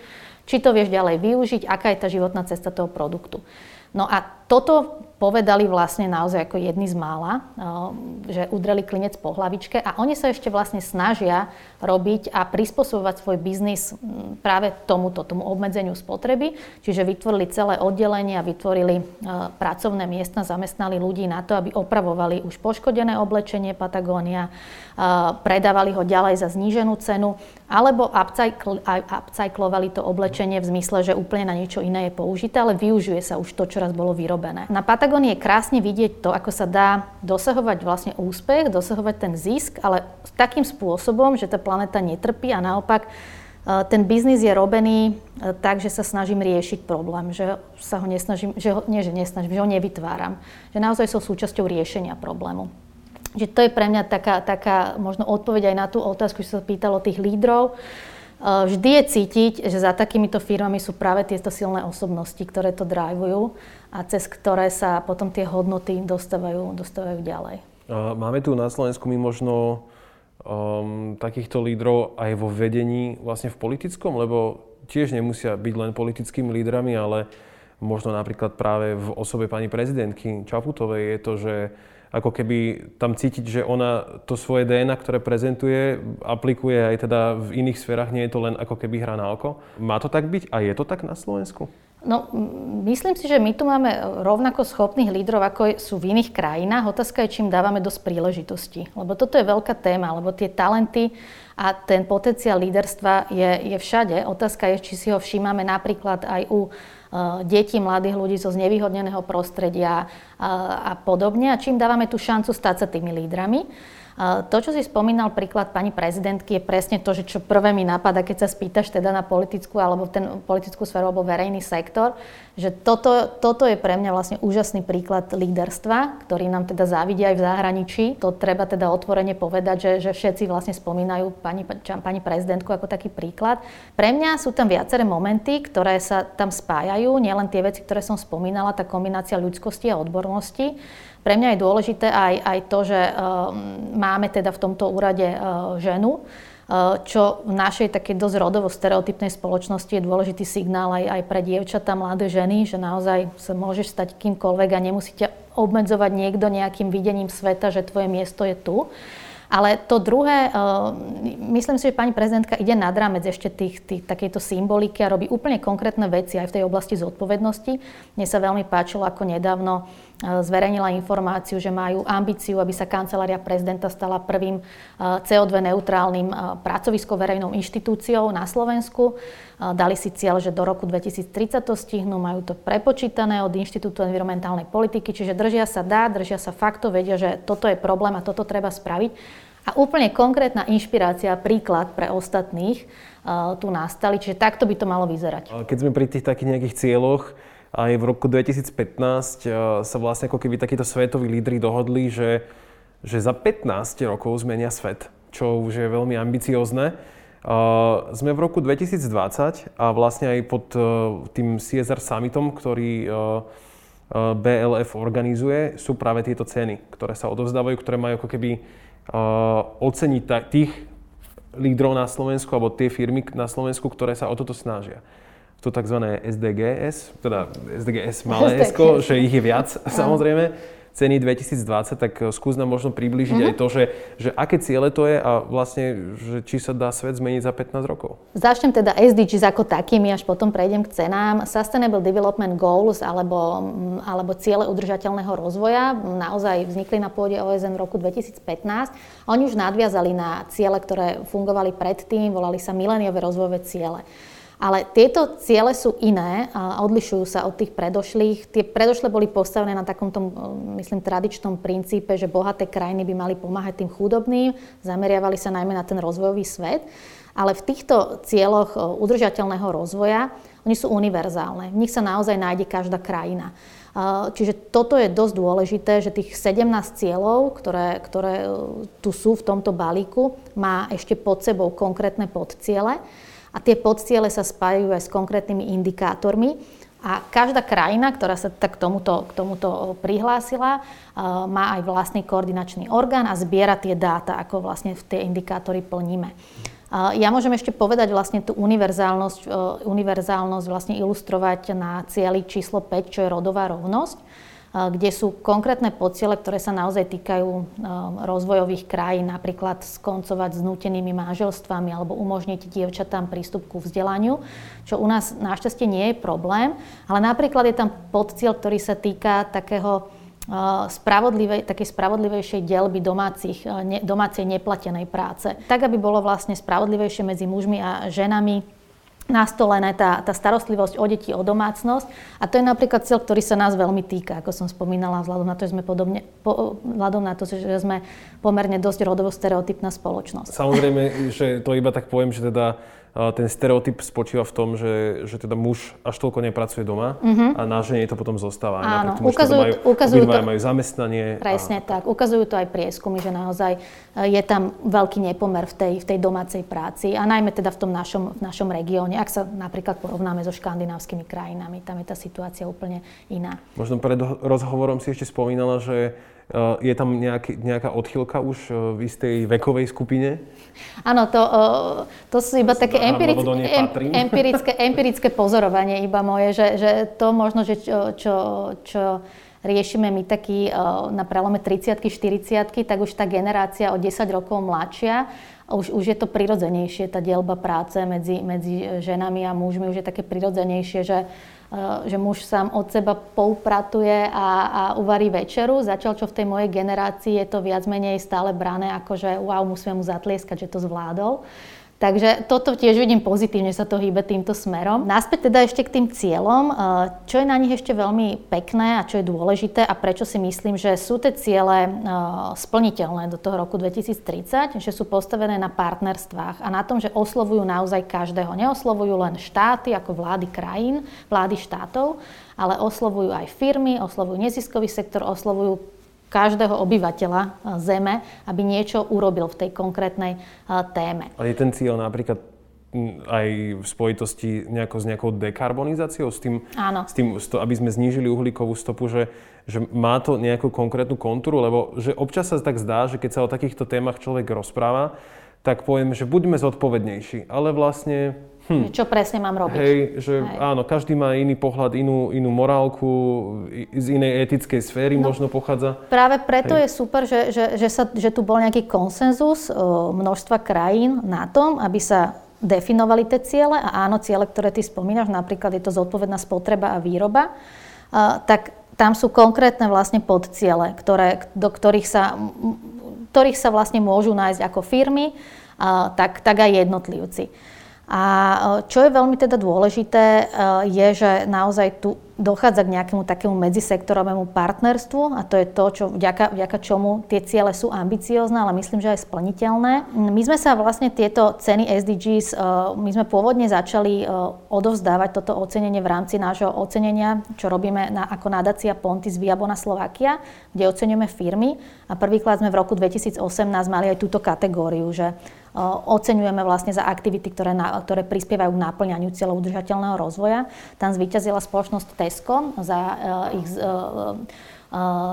či to vieš ďalej využiť, aká je tá životná cesta toho produktu. No a toto povedali vlastne naozaj ako jedni z mála, eh, že udreli klinec po hlavičke a oni sa ešte vlastne snažia robiť a prispôsobovať svoj biznis mm, práve tomuto, tomu obmedzeniu spotreby. Čiže vytvorili celé oddelenie a vytvorili eh, pracovné miesta, zamestnali ľudí na to, aby opravovali už poškodené oblečenie Patagónia, eh, predávali ho ďalej za zníženú cenu, alebo upcyclovali to oblečenie v zmysle, že úplne na niečo iné je použité, ale využije sa už to, čo raz bolo vyrobené. Na Patagónii je krásne vidieť to, ako sa dá dosahovať vlastne úspech, dosahovať ten zisk, ale takým spôsobom, že tá planeta netrpí a naopak e, ten biznis je robený e, tak, že sa snažím riešiť problém, že sa ho nesnažím, že ho, nie, že nesnažím, že ho nevytváram. Že naozaj sú súčasťou riešenia problému. Že to je pre mňa taká, taká možno odpoveď aj na tú otázku, že sa pýtalo tých lídrov. Vždy je cítiť, že za takýmito firmami sú práve tieto silné osobnosti, ktoré to drivujú a cez ktoré sa potom tie hodnoty dostávajú, dostávajú ďalej. Máme tu na Slovensku my možno um, takýchto lídrov aj vo vedení vlastne v politickom, lebo tiež nemusia byť len politickými lídrami, ale možno napríklad práve v osobe pani prezidentky Čaputovej je to, že ako keby tam cítiť, že ona to svoje DNA, ktoré prezentuje, aplikuje aj teda v iných sférach, nie je to len ako keby hra na oko. Má to tak byť a je to tak na Slovensku? No, myslím si, že my tu máme rovnako schopných lídrov, ako sú v iných krajinách. Otázka je, čím dávame dosť príležitosti. Lebo toto je veľká téma, lebo tie talenty a ten potenciál líderstva je, je všade. Otázka je, či si ho všímame napríklad aj u detí, mladých ľudí zo znevýhodneného prostredia eh, a podobne. A čím dávame tú šancu stať sa tými lídrami. To, čo si spomínal príklad pani prezidentky, je presne to, že čo prvé mi napadá, keď sa spýtaš teda na politickú alebo ten politickú sféru alebo verejný sektor, že toto, toto je pre mňa vlastne úžasný príklad líderstva, ktorý nám teda závidia aj v zahraničí. To treba teda otvorene povedať, že, že všetci vlastne spomínajú pani, pani prezidentku ako taký príklad. Pre mňa sú tam viaceré momenty, ktoré sa tam spájajú, nielen tie veci, ktoré som spomínala, tá kombinácia ľudskosti a odbornosti, pre mňa je dôležité aj, aj to, že uh, máme teda v tomto úrade uh, ženu, uh, čo v našej takej dosť rodovo stereotypnej spoločnosti je dôležitý signál aj, aj pre dievčatá, mladé ženy, že naozaj sa môžeš stať kýmkoľvek a nemusí ťa obmedzovať niekto nejakým videním sveta, že tvoje miesto je tu. Ale to druhé, myslím si, že pani prezidentka ide nad rámec ešte tých, tých, takejto symboliky a robí úplne konkrétne veci aj v tej oblasti zodpovednosti. Mne sa veľmi páčilo, ako nedávno zverejnila informáciu, že majú ambíciu, aby sa kancelária prezidenta stala prvým CO2 neutrálnym pracoviskou verejnou inštitúciou na Slovensku. Dali si cieľ, že do roku 2030 to stihnú, majú to prepočítané od Inštitútu environmentálnej politiky, čiže držia sa dá, držia sa faktov, vedia, že toto je problém a toto treba spraviť. A úplne konkrétna inšpirácia, príklad pre ostatných tu nastali, čiže takto by to malo vyzerať. Keď sme pri tých takých nejakých cieľoch, aj v roku 2015 eh, sa vlastne ako keby takíto svetoví lídry dohodli, že, že za 15 rokov zmenia svet, čo už je veľmi ambiciózne. Uh, sme v roku 2020 a vlastne aj pod uh, tým CSR Summitom, ktorý uh, BLF organizuje, sú práve tieto ceny, ktoré sa odovzdávajú, ktoré majú ako keby oceniť tých lídrov na Slovensku alebo tie firmy na Slovensku, ktoré sa o toto snažia to tzv. SDGS, teda SDGS malé S, že ich je viac samozrejme, ceny 2020, tak eh, skús nám možno priblížiť mm-hmm. aj to, že, že aké ciele to je a vlastne, že či sa dá svet zmeniť za 15 rokov. Začnem teda SDGs ako takými, až potom prejdem k cenám. Sustainable Development Goals alebo, mm, alebo ciele udržateľného rozvoja naozaj vznikli na pôde OSN v roku 2015. Oni už nadviazali na ciele, ktoré fungovali predtým, volali sa mileniové rozvojové ciele. Ale tieto ciele sú iné a odlišujú sa od tých predošlých. Tie predošlé boli postavené na takomto, myslím, tradičnom princípe, že bohaté krajiny by mali pomáhať tým chudobným, zameriavali sa najmä na ten rozvojový svet. Ale v týchto cieľoch udržateľného rozvoja, oni sú univerzálne. V nich sa naozaj nájde každá krajina. Čiže toto je dosť dôležité, že tých 17 cieľov, ktoré, ktoré tu sú v tomto balíku, má ešte pod sebou konkrétne podciele. A tie podciele sa spájajú aj s konkrétnymi indikátormi. A každá krajina, ktorá sa tak k tomuto, k tomuto prihlásila, má aj vlastný koordinačný orgán a zbiera tie dáta, ako vlastne tie indikátory plníme. Ja môžem ešte povedať vlastne tú univerzálnosť, univerzálnosť vlastne ilustrovať na cieli číslo 5, čo je rodová rovnosť kde sú konkrétne podciele, ktoré sa naozaj týkajú rozvojových krajín, napríklad skoncovať s nútenými manželstvami alebo umožniť dievčatám prístup ku vzdelaniu, čo u nás našťastie nie je problém, ale napríklad je tam podcieľ, ktorý sa týka takého spravodlivej, takej spravodlivejšej delby domácich, ne, domácej neplatenej práce. Tak, aby bolo vlastne spravodlivejšie medzi mužmi a ženami, nastolené tá, tá starostlivosť o deti, o domácnosť. A to je napríklad cieľ, ktorý sa nás veľmi týka, ako som spomínala, vzhľadom na to, že sme, podobne, po, vzhľadom na to, že sme pomerne dosť rodovo stereotypná spoločnosť. Samozrejme, že to iba tak poviem, že teda ten stereotyp spočíva v tom, že, že teda muž až toľko nepracuje doma uh-huh. a na žene to potom zostáva. Áno, ukazujú, majú, ukazujú to, majú zamestnanie. Presne a, tak. Ukazujú to aj prieskumy, že naozaj e, je tam veľký nepomer v tej, v tej domácej práci a najmä teda v tom našom, v našom regióne. Ak sa napríklad porovnáme so škandinávskymi krajinami, tam je tá situácia úplne iná. Možno pred rozhovorom si ešte spomínala, že je tam nejaký, nejaká odchylka už eh, v istej vekovej skupine? Áno, to, eh, to sú iba také empiric, empirické, empirické pozorovanie iba moje, že, že to možno, že čo, čo, čo riešime my taký na prelome 30 40 tak už tá generácia o 10 rokov mladšia, už, už je to prirodzenejšie, tá dielba práce medzi, medzi ženami a mužmi už je také prirodzenejšie, že Eh, že muž sám od seba poupratuje a, a uvarí večeru, začal čo v tej mojej generácii je to viac menej stále brané ako, že wow, musíme mu zatlieskať, že to zvládol. Takže toto tiež vidím pozitívne, sa to hýbe týmto smerom. Naspäť teda ešte k tým cieľom. Eh, čo je na nich ešte veľmi pekné a čo je dôležité a prečo si myslím, že sú tie ciele eh, splniteľné do toho roku 2030, že sú postavené na partnerstvách a na tom, že oslovujú naozaj každého. Neoslovujú len štáty ako vlády krajín, vlády štátov, ale oslovujú aj firmy, oslovujú neziskový sektor, oslovujú každého obyvateľa eh, Zeme, aby niečo urobil v tej konkrétnej eh, téme. A je ten cieľ napríklad aj v spojitosti nejako s nejakou dekarbonizáciou, s tým, Áno. S tým aby sme znížili uhlíkovú stopu, že, že má to nejakú konkrétnu kontúru, lebo že občas sa tak zdá, že keď sa o takýchto témach človek rozpráva, tak poviem, že buďme zodpovednejší. Ale vlastne Hm. Čo presne mám robiť. Hej, že Hej. áno, každý má iný pohľad, inú, inú morálku, z inej etickej sféry no, možno pochádza. Práve preto Hej. je super, že, že, že, sa, že tu bol nejaký konsenzus množstva krajín na tom, aby sa definovali tie ciele a áno, ciele, ktoré ty spomínaš, napríklad je to zodpovedná spotreba a výroba, tak tam sú konkrétne vlastne podciele, ktoré, do ktorých sa, ktorých sa vlastne môžu nájsť ako firmy, tak, tak aj jednotlivci. A e, čo je veľmi teda dôležité, e, je, že naozaj tu dochádza k nejakému takému medzisektorovému partnerstvu a to je to, čo, vďaka, vďaka čomu tie ciele sú ambiciózne, ale myslím, že aj splniteľné. My sme sa vlastne tieto ceny SDGs, e, my sme pôvodne začali odovzdávať toto ocenenie v rámci nášho ocenenia, čo robíme na, ako nadácia Pontis Viabona Slovakia, kde oceňujeme firmy a prvýkrát sme v roku 2018 mali aj túto kategóriu, že oceňujeme vlastne za aktivity, ktoré, na, ktoré prispievajú k náplňaniu cieľov udržateľného rozvoja. Tam zvíťazila spoločnosť Tesco za uh, ich uh,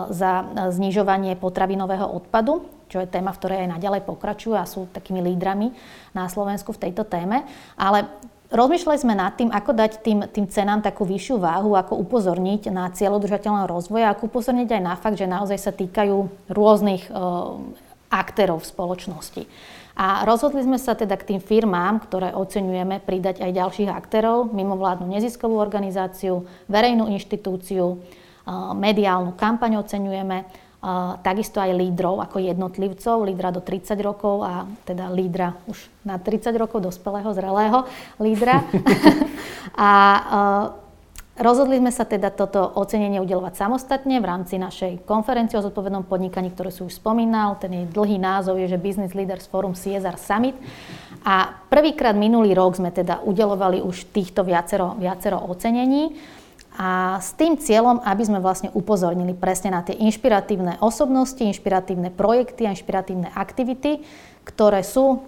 za znižovanie potravinového odpadu, čo je téma, v ktorej aj naďalej pokračujú a sú takými lídrami na Slovensku v tejto téme. Ale rozmýšľali sme nad tým, ako dať tým, tým cenám takú vyššiu váhu, ako upozorniť na cieľ udržateľného rozvoja, ako upozorniť aj na fakt, že naozaj sa týkajú rôznych uh, aktérov v spoločnosti. A rozhodli sme sa teda k tým firmám, ktoré oceňujeme, pridať aj ďalších aktérov, mimovládnu neziskovú organizáciu, verejnú inštitúciu, mediálnu kampaň oceňujeme, takisto aj lídrov ako jednotlivcov, lídra do 30 rokov a teda lídra už na 30 rokov, dospelého, zrelého lídra. a Rozhodli sme sa teda toto ocenenie udelovať samostatne v rámci našej konferencie o zodpovednom podnikaní, ktorú si už spomínal. Ten jej dlhý názov je, že Business Leaders Forum CSR Summit. A prvýkrát minulý rok sme teda udelovali už týchto viacero, viacero ocenení. A s tým cieľom, aby sme vlastne upozornili presne na tie inšpiratívne osobnosti, inšpiratívne projekty a inšpiratívne aktivity, ktoré sú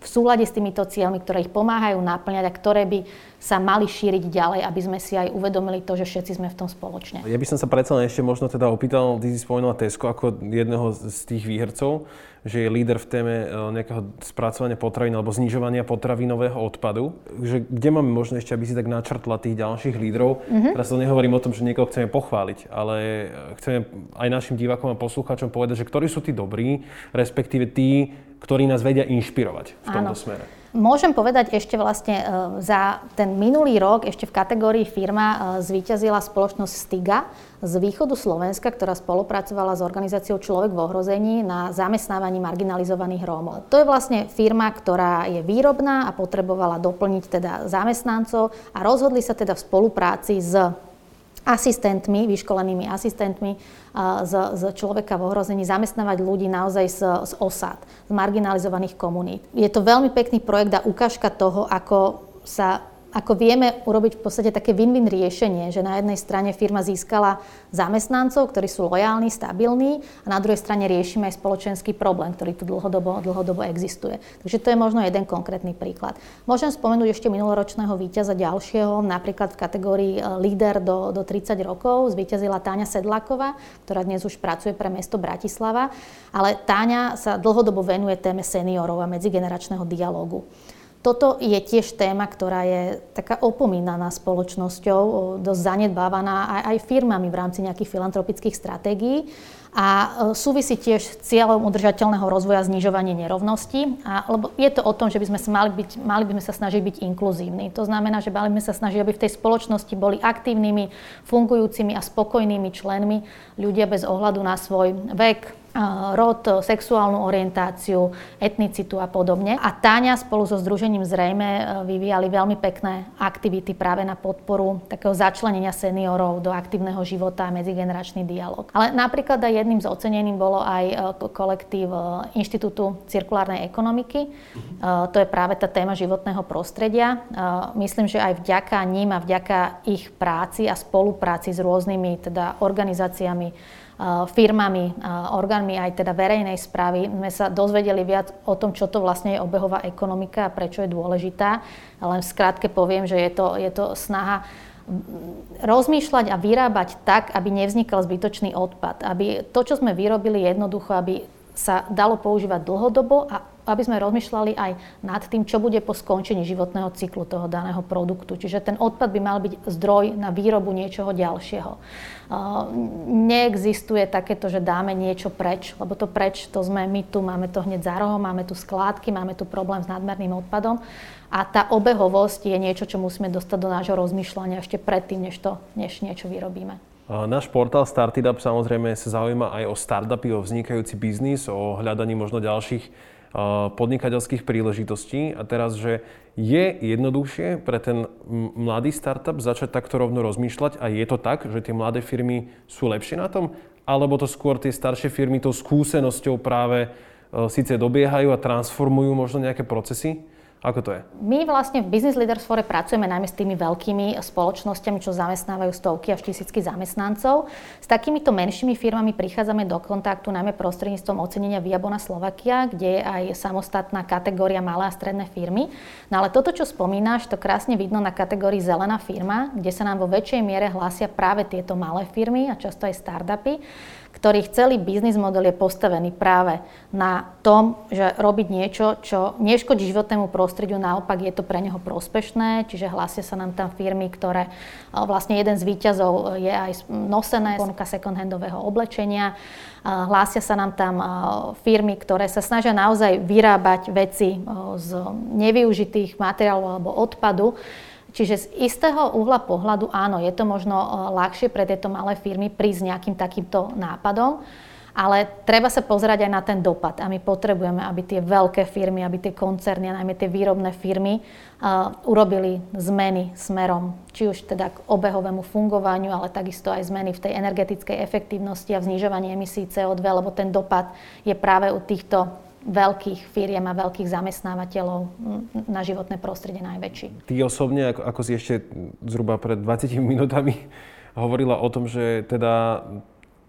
v súlade s týmito cieľmi, ktoré ich pomáhajú naplňať a ktoré by sa mali šíriť ďalej, aby sme si aj uvedomili to, že všetci sme v tom spoločne. Ja by som sa predsa len ešte možno teda opýtal, ty si spomenula Tesco ako jedného z tých výhercov, že je líder v téme e, nejakého spracovania potravín alebo znižovania potravinového odpadu. Že kde máme možno ešte, aby si tak načrtla tých ďalších lídrov? Mm-hmm. Teraz to nehovorím o tom, že niekoho chceme pochváliť, ale e, chceme aj našim divákom a poslucháčom povedať, že ktorí sú tí dobrí, respektíve tí, ktorí nás vedia inšpirovať v tomto Áno. smere. Môžem povedať ešte vlastne e, za ten minulý rok ešte v kategórii firma e, zvíťazila spoločnosť Stiga z východu Slovenska, ktorá spolupracovala s organizáciou Človek v ohrození na zamestnávaní marginalizovaných Rómov. To je vlastne firma, ktorá je výrobná a potrebovala doplniť teda zamestnancov a rozhodli sa teda v spolupráci s asistentmi, vyškolenými asistentmi z, z človeka v ohrození, zamestnávať ľudí naozaj z, z osad, z marginalizovaných komunít. Je to veľmi pekný projekt a ukážka toho, ako sa ako vieme urobiť v podstate také win-win riešenie, že na jednej strane firma získala zamestnancov, ktorí sú lojálni, stabilní a na druhej strane riešime aj spoločenský problém, ktorý tu dlhodobo, dlhodobo existuje. Takže to je možno jeden konkrétny príklad. Môžem spomenúť ešte minuloročného víťaza ďalšieho, napríklad v kategórii e, líder do, do 30 rokov, zvíťazila Táňa Sedláková, ktorá dnes už pracuje pre mesto Bratislava, ale Táňa sa dlhodobo venuje téme seniorov a medzigeneračného dialógu. Toto je tiež téma, ktorá je taká opomínaná spoločnosťou, dosť zanedbávaná aj, aj firmami v rámci nejakých filantropických stratégií a e, súvisí tiež s cieľom udržateľného rozvoja znižovanie nerovnosti. A, lebo je to o tom, že by sme sa mali, byť, mali by sme sa snažiť byť inkluzívni. To znamená, že mali by sme sa snažiť, aby v tej spoločnosti boli aktívnymi, fungujúcimi a spokojnými členmi ľudia bez ohľadu na svoj vek, rod, sexuálnu orientáciu, etnicitu a podobne. A Táňa spolu so Združením Zrejme e, vyvíjali veľmi pekné aktivity práve na podporu takého začlenenia seniorov do aktívneho života a medzigeneračný dialog. Ale napríklad aj jedným z oceneným bolo aj e, kolektív e, Inštitútu cirkulárnej ekonomiky. To je práve tá téma životného prostredia. Myslím, že aj vďaka ním a vďaka ich práci a spolupráci s rôznymi teda organizáciami firmami, orgánmi aj teda verejnej správy sme sa dozvedeli viac o tom, čo to vlastne je obehová ekonomika a prečo je dôležitá. Len v skrátke poviem, že je to, je to snaha rozmýšľať a vyrábať tak, aby nevznikal zbytočný odpad. Aby to, čo sme vyrobili jednoducho, aby sa dalo používať dlhodobo a aby sme rozmýšľali aj nad tým, čo bude po skončení životného cyklu toho daného produktu. Čiže ten odpad by mal byť zdroj na výrobu niečoho ďalšieho. Neexistuje takéto, že dáme niečo preč, lebo to preč, to sme my tu, máme to hneď za rohom, máme tu skládky, máme tu problém s nadmerným odpadom a tá obehovosť je niečo, čo musíme dostať do nášho rozmýšľania ešte predtým, než, to, než niečo vyrobíme. Náš portál Startup samozrejme sa zaujíma aj o startupy, o vznikajúci biznis, o hľadaní možno ďalších podnikateľských príležitostí. A teraz, že je jednoduchšie pre ten mladý startup začať takto rovno rozmýšľať a je to tak, že tie mladé firmy sú lepšie na tom? Alebo to skôr tie staršie firmy tou skúsenosťou práve síce dobiehajú a transformujú možno nejaké procesy? Ako to je? My vlastne v Business Leaders Fore pracujeme najmä s tými veľkými spoločnosťami, čo zamestnávajú stovky až tisícky zamestnancov. S takýmito menšími firmami prichádzame do kontaktu najmä prostredníctvom ocenenia Viabona Slovakia, kde je aj samostatná kategória malé a stredné firmy. No ale toto, čo spomínaš, to krásne vidno na kategórii zelená firma, kde sa nám vo väčšej miere hlásia práve tieto malé firmy a často aj startupy ktorých celý biznis model je postavený práve na tom, že robiť niečo, čo neškodí životnému prostrediu, naopak je to pre neho prospešné, čiže hlásia sa nám tam firmy, ktoré vlastne jeden z výťazov je aj nosené, ponuka second-handového oblečenia, hlásia sa nám tam firmy, ktoré sa snažia naozaj vyrábať veci z nevyužitých materiálov alebo odpadu, Čiže z istého uhla pohľadu áno, je to možno e, ľahšie pre tieto malé firmy prísť nejakým takýmto nápadom, ale treba sa pozerať aj na ten dopad. A my potrebujeme, aby tie veľké firmy, aby tie koncerny a najmä tie výrobné firmy uh, urobili zmeny smerom, či už teda k obehovému fungovaniu, ale takisto aj zmeny v tej energetickej efektívnosti a v znižovaní emisí CO2, lebo ten dopad je práve u týchto veľkých firiem a veľkých zamestnávateľov na životné prostredie najväčší. Ty osobne, ako, ako si ešte zhruba pred 20 minútami hovorila o tom, že teda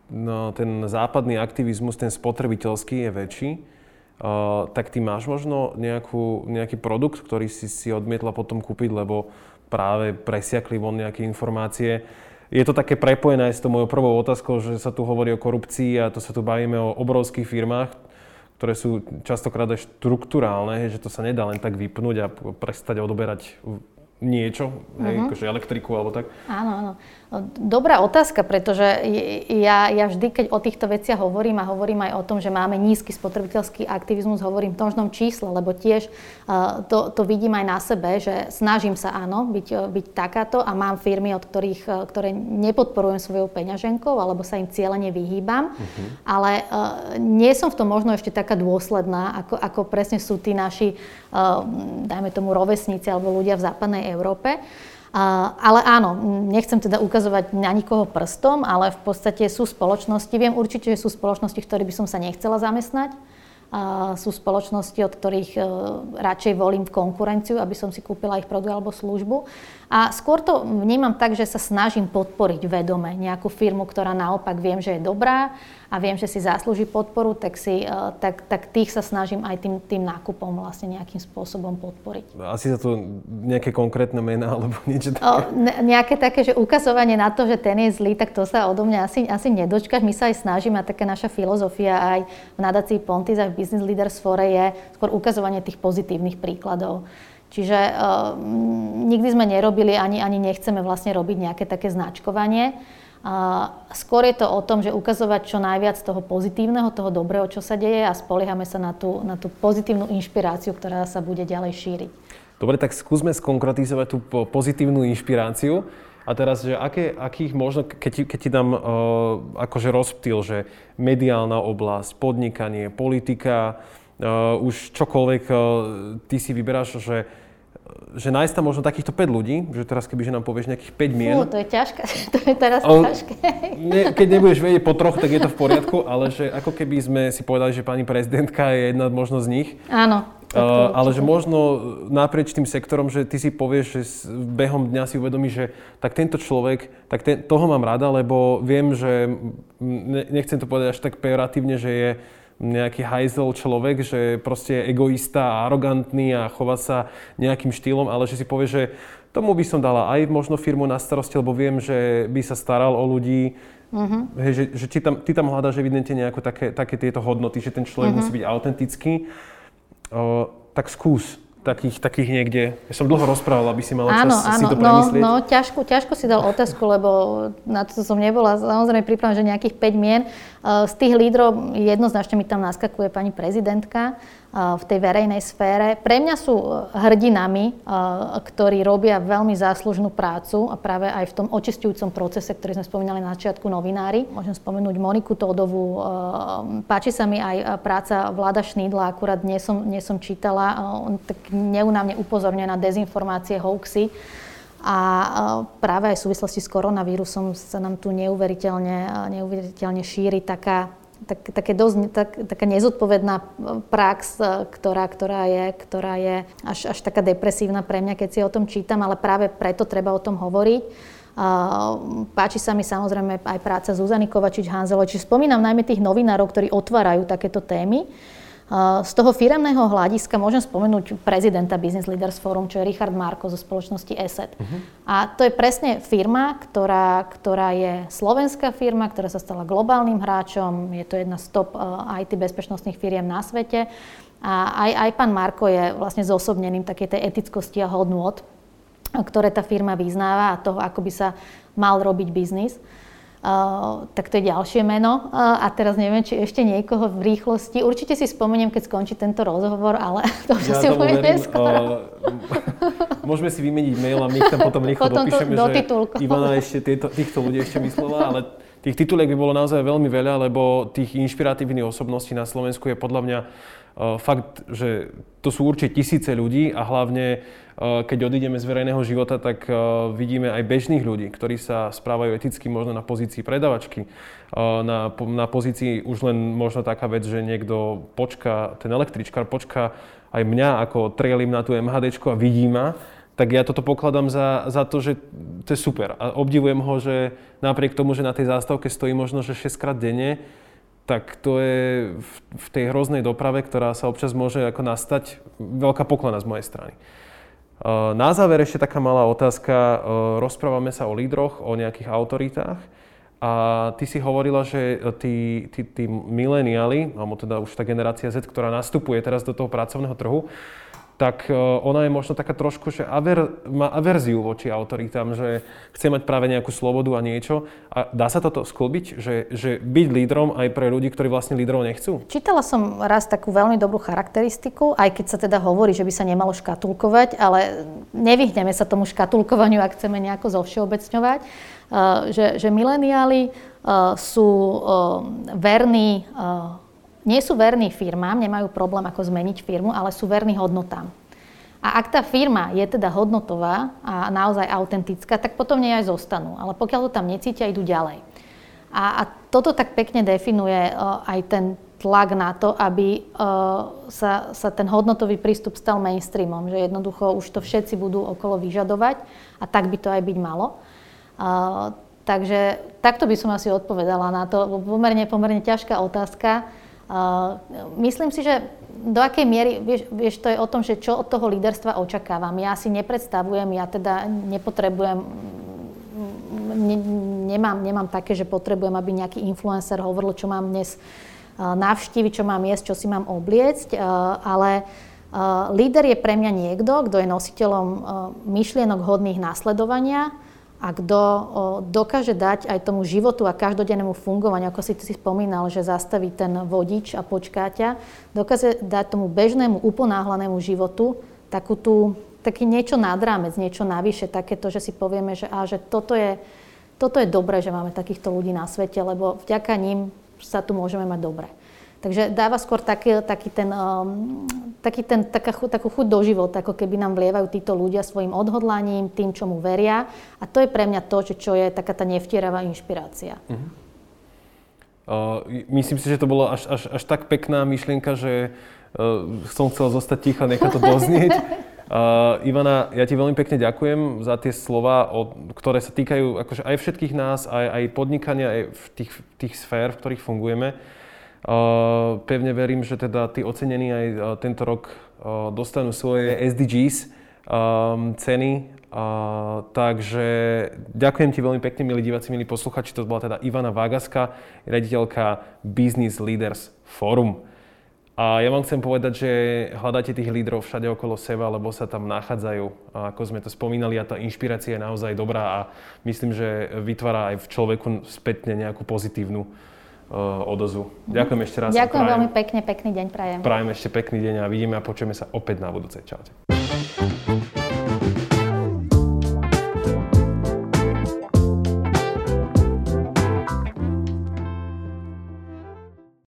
no, ten západný aktivizmus, ten spotrebiteľský je väčší, uh, tak ty máš možno nejakú, nejaký produkt, ktorý si si odmietla potom kúpiť, lebo práve presiakli von nejaké informácie. Je to také prepojené s tou mojou prvou otázkou, že sa tu hovorí o korupcii a to sa tu bavíme o obrovských firmách ktoré sú častokrát aj štruktúrálne, že to sa nedá len tak vypnúť a prestať odoberať niečo, uh-huh. hej, mhm. akože elektriku alebo tak? Áno, áno. Dobrá otázka, pretože ja, ja vždy, keď o týchto veciach hovorím a hovorím aj o tom, že máme nízky spotrebiteľský aktivizmus, hovorím v množnom čísle, lebo tiež uh, to, to vidím aj na sebe, že snažím sa áno, byť, byť takáto a mám firmy, od ktorých, uh, ktoré nepodporujem svojou peňaženkou alebo sa im cieľene vyhýbam, uh-huh. ale uh, nie som v tom možno ešte taká dôsledná, ako, ako presne sú tí naši dajme tomu rovesníci alebo ľudia v západnej Európe. Ale áno, nechcem teda ukazovať na nikoho prstom, ale v podstate sú spoločnosti, viem určite, že sú spoločnosti, v ktorých by som sa nechcela zamestnať. Sú spoločnosti, od ktorých e, radšej volím konkurenciu, aby som si kúpila ich produkt alebo službu. A skôr to vnímam tak, že sa snažím podporiť vedome nejakú firmu, ktorá naopak viem, že je dobrá a viem, že si zaslúži podporu, tak, si, e, tak, tak tých sa snažím aj tým, tým nákupom vlastne nejakým spôsobom podporiť. Asi za to nejaké konkrétne mená alebo niečo také? O, ne, nejaké také, že ukazovanie na to, že ten je zlý, tak to sa odo mňa asi, asi nedočkáš. My sa aj snažíme a taká naša filozofia aj v nadácii Pontis a v Business Leaders Fore je skôr ukazovanie tých pozitívnych príkladov. Čiže uh, nikdy sme nerobili, ani, ani nechceme vlastne robiť nejaké také značkovanie. A skôr je to o tom, že ukazovať čo najviac toho pozitívneho, toho dobrého, čo sa deje a spoliehame sa na tú, na tú pozitívnu inšpiráciu, ktorá sa bude ďalej šíriť. Dobre, tak skúsme skonkretizovať tú pozitívnu inšpiráciu. A teraz, že aké, akých možno, keď ti, keď ti dám uh, akože rozptýl, že mediálna oblasť, podnikanie, politika, uh, už čokoľvek uh, ty si vyberáš, že že nájsť tam možno takýchto 5 ľudí, že teraz keby že nám povieš nejakých 5 mien. Fú, to je ťažké, to je teraz on, ťažké. Ne, keď nebudeš vedieť po troch, tak je to v poriadku, ale že ako keby sme si povedali, že pani prezidentka je jedna možno z nich. Áno. Uh, ale že možno naprieč tým sektorom, že ty si povieš, že behom dňa si uvedomíš, že tak tento človek, tak ten, toho mám rada, lebo viem, že nechcem to povedať až tak pejoratívne, že je nejaký hajzel človek, že proste je egoista a arogantný a chová sa nejakým štýlom, ale že si povie, že tomu by som dala aj možno firmu na starosti, lebo viem, že by sa staral o ľudí. Uh-huh. Hej, že, že ty, tam, ty tam hľadáš evidentne nejaké také, také tieto hodnoty, že ten človek uh-huh. musí byť autentický. Uh, tak skús takých, takých niekde. Ja som dlho rozprával, aby si mala áno, čas áno, si to premyslieť. No, no ťažko, ťažko si dal otázku, lebo na to som nebola samozrejme pripravená, že nejakých 5 mien. Z tých lídrov jednoznačne mi tam naskakuje pani prezidentka v tej verejnej sfére. Pre mňa sú hrdinami, ktorí robia veľmi záslužnú prácu a práve aj v tom očistujúcom procese, ktorý sme spomínali na začiatku novinári. Môžem spomenúť Moniku Tódovú. Páči sa mi aj práca Vláda Šnídla, akurát dnes som, dnes som čítala. On tak neunávne upozorňuje na dezinformácie, hoaxy. A práve aj v súvislosti s koronavírusom sa nám tu neuveriteľne, neuveriteľne šíri taká tak, také dosť, tak, taká nezodpovedná prax, e, ktorá, ktorá, je, ktorá je až, až taká depresívna pre mňa, keď si o tom čítam, ale práve preto treba o tom hovoriť. Uh, páči sa mi samozrejme aj práca Zuzany Kovačič-Hanzelovej, čiže spomínam najmä tých novinárov, ktorí otvárajú takéto témy. Z toho firemného hľadiska môžem spomenúť prezidenta Business Leaders Forum, čo je Richard Marko zo spoločnosti ESET. Uh-huh. A to je presne firma, ktorá, ktorá je slovenská firma, ktorá sa stala globálnym hráčom. Je to jedna z top IT bezpečnostných firiem na svete. A aj, aj pán Marko je vlastne zosobnením takej tej etickosti a hodnôt, ktoré tá firma vyznáva a toho, ako by sa mal robiť biznis. Uh, tak to je ďalšie meno. Uh, a teraz neviem, či ešte niekoho v rýchlosti. Určite si spomeniem, keď skončí tento rozhovor, ale to už ja si uvediem neskoro. Uh, môžeme si vymeniť mail a my tam potom rýchlo potom dopíšeme, do že Ivana ešte tieto, týchto ľudí ešte myslela, ale tých tituliek by bolo naozaj veľmi veľa, lebo tých inšpiratívnych osobností na Slovensku je podľa mňa fakt, že to sú určite tisíce ľudí a hlavne keď odídeme z verejného života, tak vidíme aj bežných ľudí, ktorí sa správajú eticky možno na pozícii predavačky, na, na pozícii už len možno taká vec, že niekto počka, ten električkár počka aj mňa, ako trelím na tú MHD a vidí ma, tak ja toto pokladám za, za to, že to je super. A obdivujem ho, že napriek tomu, že na tej zástavke stojí možno že 6 krát denne, tak to je v, tej hroznej doprave, ktorá sa občas môže ako nastať, veľká poklona z mojej strany. Eh, na záver ešte taká malá otázka. Eh, rozprávame sa o lídroch, o nejakých autoritách. A ty si hovorila, že tí, tí, tí mileniali, alebo teda už tá generácia Z, ktorá nastupuje teraz do toho pracovného trhu, tak e, ona je možno taká trošku, že aver, má averziu voči autoritám, že chce mať práve nejakú slobodu a niečo. A dá sa toto sklbiť, že, že byť lídrom aj pre ľudí, ktorí vlastne lídrov nechcú? Čítala som raz takú veľmi dobrú charakteristiku, aj keď sa teda hovorí, že by sa nemalo škatulkovať, ale nevyhneme sa tomu škatulkovaniu, ak chceme nejako zovšeobecňovať, e, že, že mileniáli e, sú verní nie sú verní firmám, nemajú problém ako zmeniť firmu, ale sú verní hodnotám. A ak tá firma je teda hodnotová a naozaj autentická, tak potom nej aj zostanú. Ale pokiaľ to tam necítia, idú ďalej. A, a toto tak pekne definuje uh, aj ten tlak na to, aby uh, sa, sa ten hodnotový prístup stal mainstreamom. Že jednoducho už to všetci budú okolo vyžadovať a tak by to aj byť malo. Uh, takže takto by som asi odpovedala na to. Pomerne, pomerne ťažká otázka. Uh, myslím si, že do akej miery, vieš, vieš, to je o tom, že čo od toho líderstva očakávam. Ja si nepredstavujem, ja teda nepotrebujem, ne, nemám, nemám také, že potrebujem, aby nejaký influencer hovoril, čo mám dnes navštíviť, čo mám jesť, čo si mám obliecť, ale líder je pre mňa niekto, kto je nositeľom myšlienok hodných následovania, a kto dokáže dať aj tomu životu a každodennému fungovaniu, ako si si spomínal, že zastaví ten vodič a počkáťa, dokáže dať tomu bežnému, uponáhlanému životu takú tú, taký niečo nad rámec, niečo navyše, takéto, že si povieme, že, á, že toto, je, toto je dobré, že máme takýchto ľudí na svete, lebo vďaka ním sa tu môžeme mať dobre. Takže dáva skôr taký, taký ten, um, taký ten, taká, takú chuť do života, ako keby nám vlievajú títo ľudia svojim odhodlaním, tým, čomu veria. A to je pre mňa to, čo, čo je taká tá nevtieravá inšpirácia. Uh-huh. Uh, myslím si, že to bolo až, až, až tak pekná myšlienka, že uh, som chcel zostať ticho, nechať to doznieť. Uh, Ivana, ja ti veľmi pekne ďakujem za tie slova, o, ktoré sa týkajú akože aj všetkých nás, aj, aj podnikania, aj v tých, tých sfér, v ktorých fungujeme. Pevne verím, že teda tí ocenení aj tento rok dostanú svoje SDGs ceny. Takže ďakujem ti veľmi pekne, milí diváci, milí posluchači. To bola teda Ivana Vágaska, riaditeľka Business Leaders Forum. A ja vám chcem povedať, že hľadáte tých lídrov všade okolo seba, lebo sa tam nachádzajú. Ako sme to spomínali, a tá inšpirácia je naozaj dobrá a myslím, že vytvára aj v človeku spätne nejakú pozitívnu odozvu. Ďakujem ešte raz. Ďakujem veľmi pekne, pekný deň prajem. Prajem ešte pekný deň a vidíme a počujeme sa opäť na budúcej. Čaute.